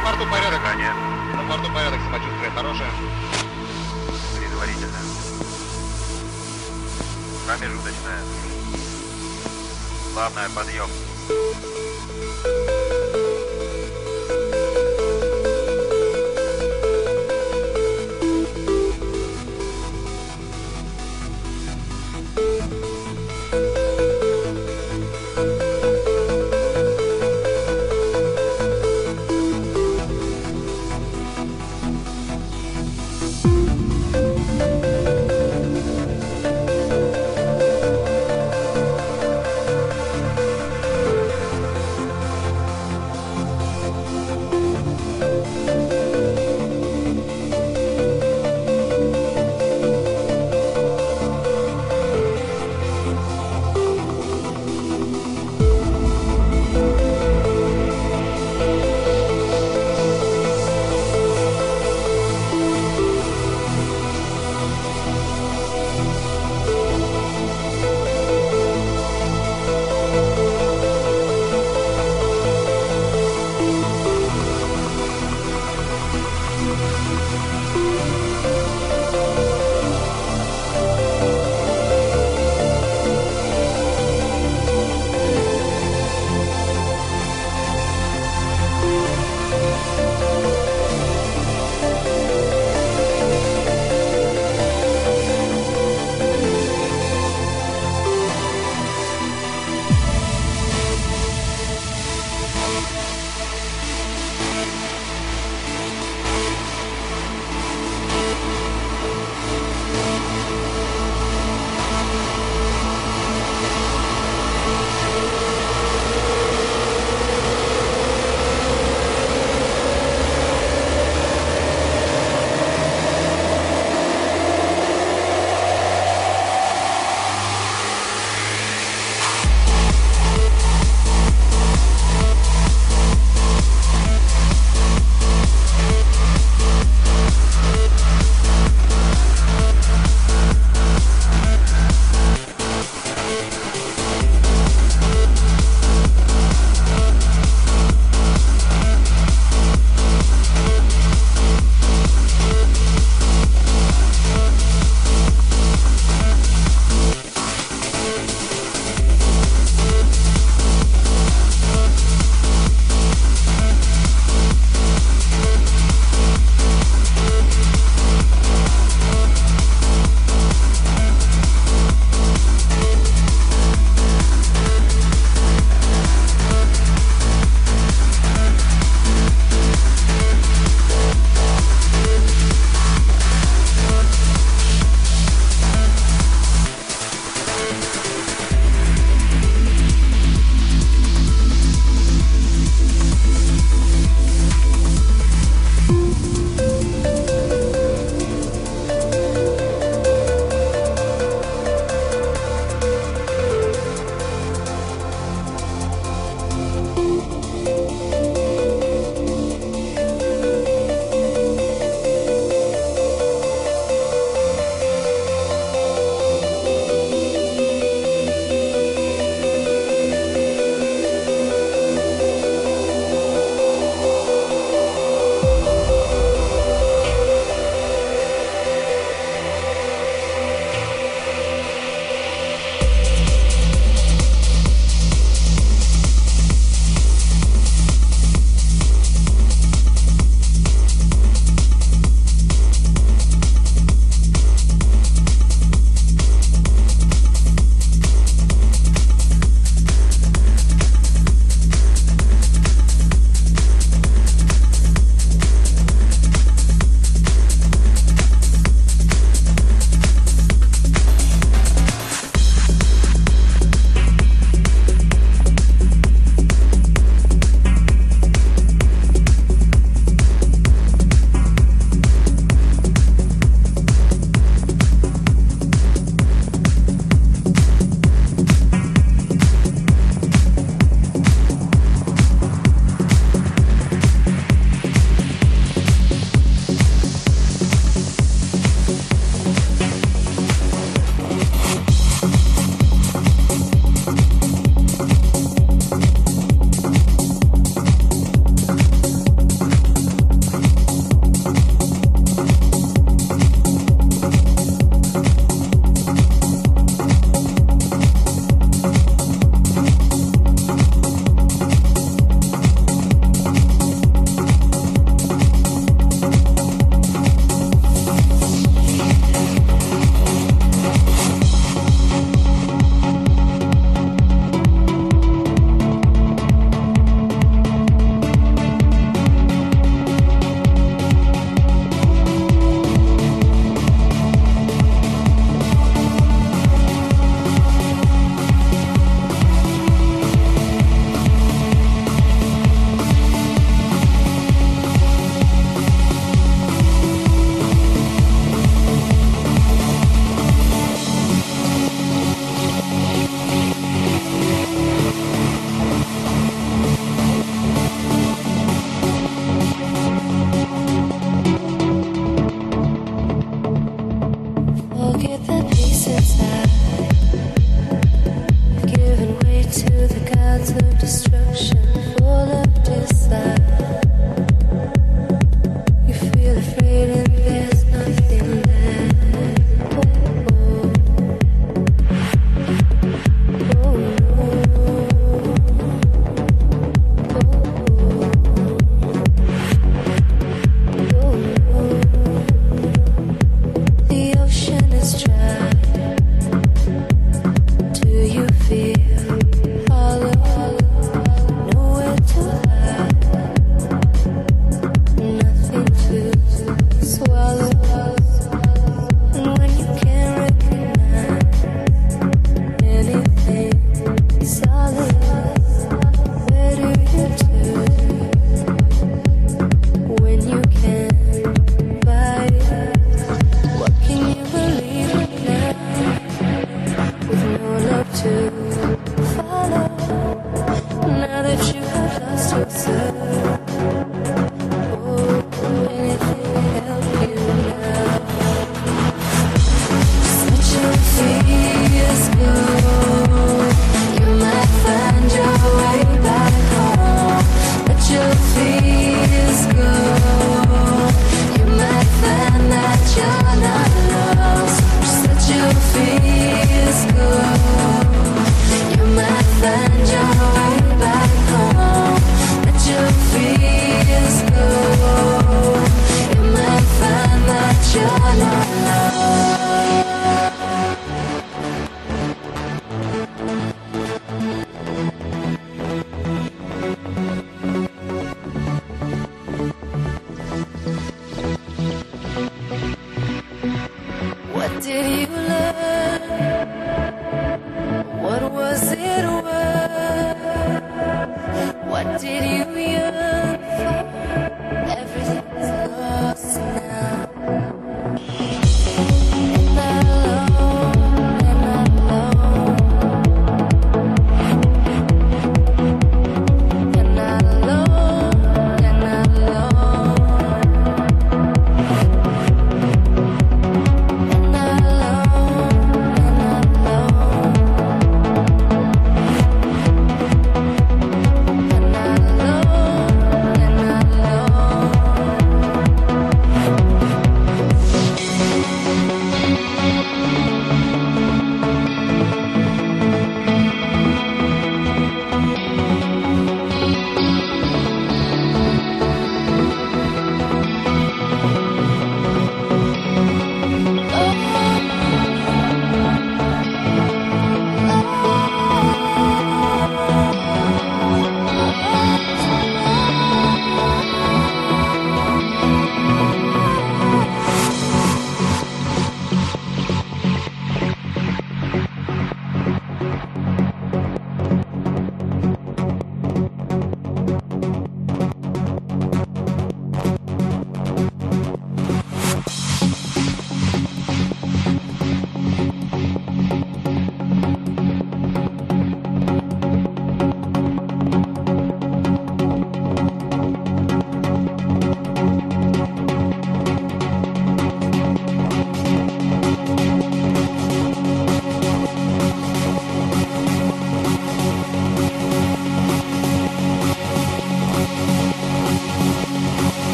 На борту порядок. Дыхание. На борту порядок, самочувствие хорошее. Предварительно. Промежуточная. Главное, подъем.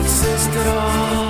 Exist at all.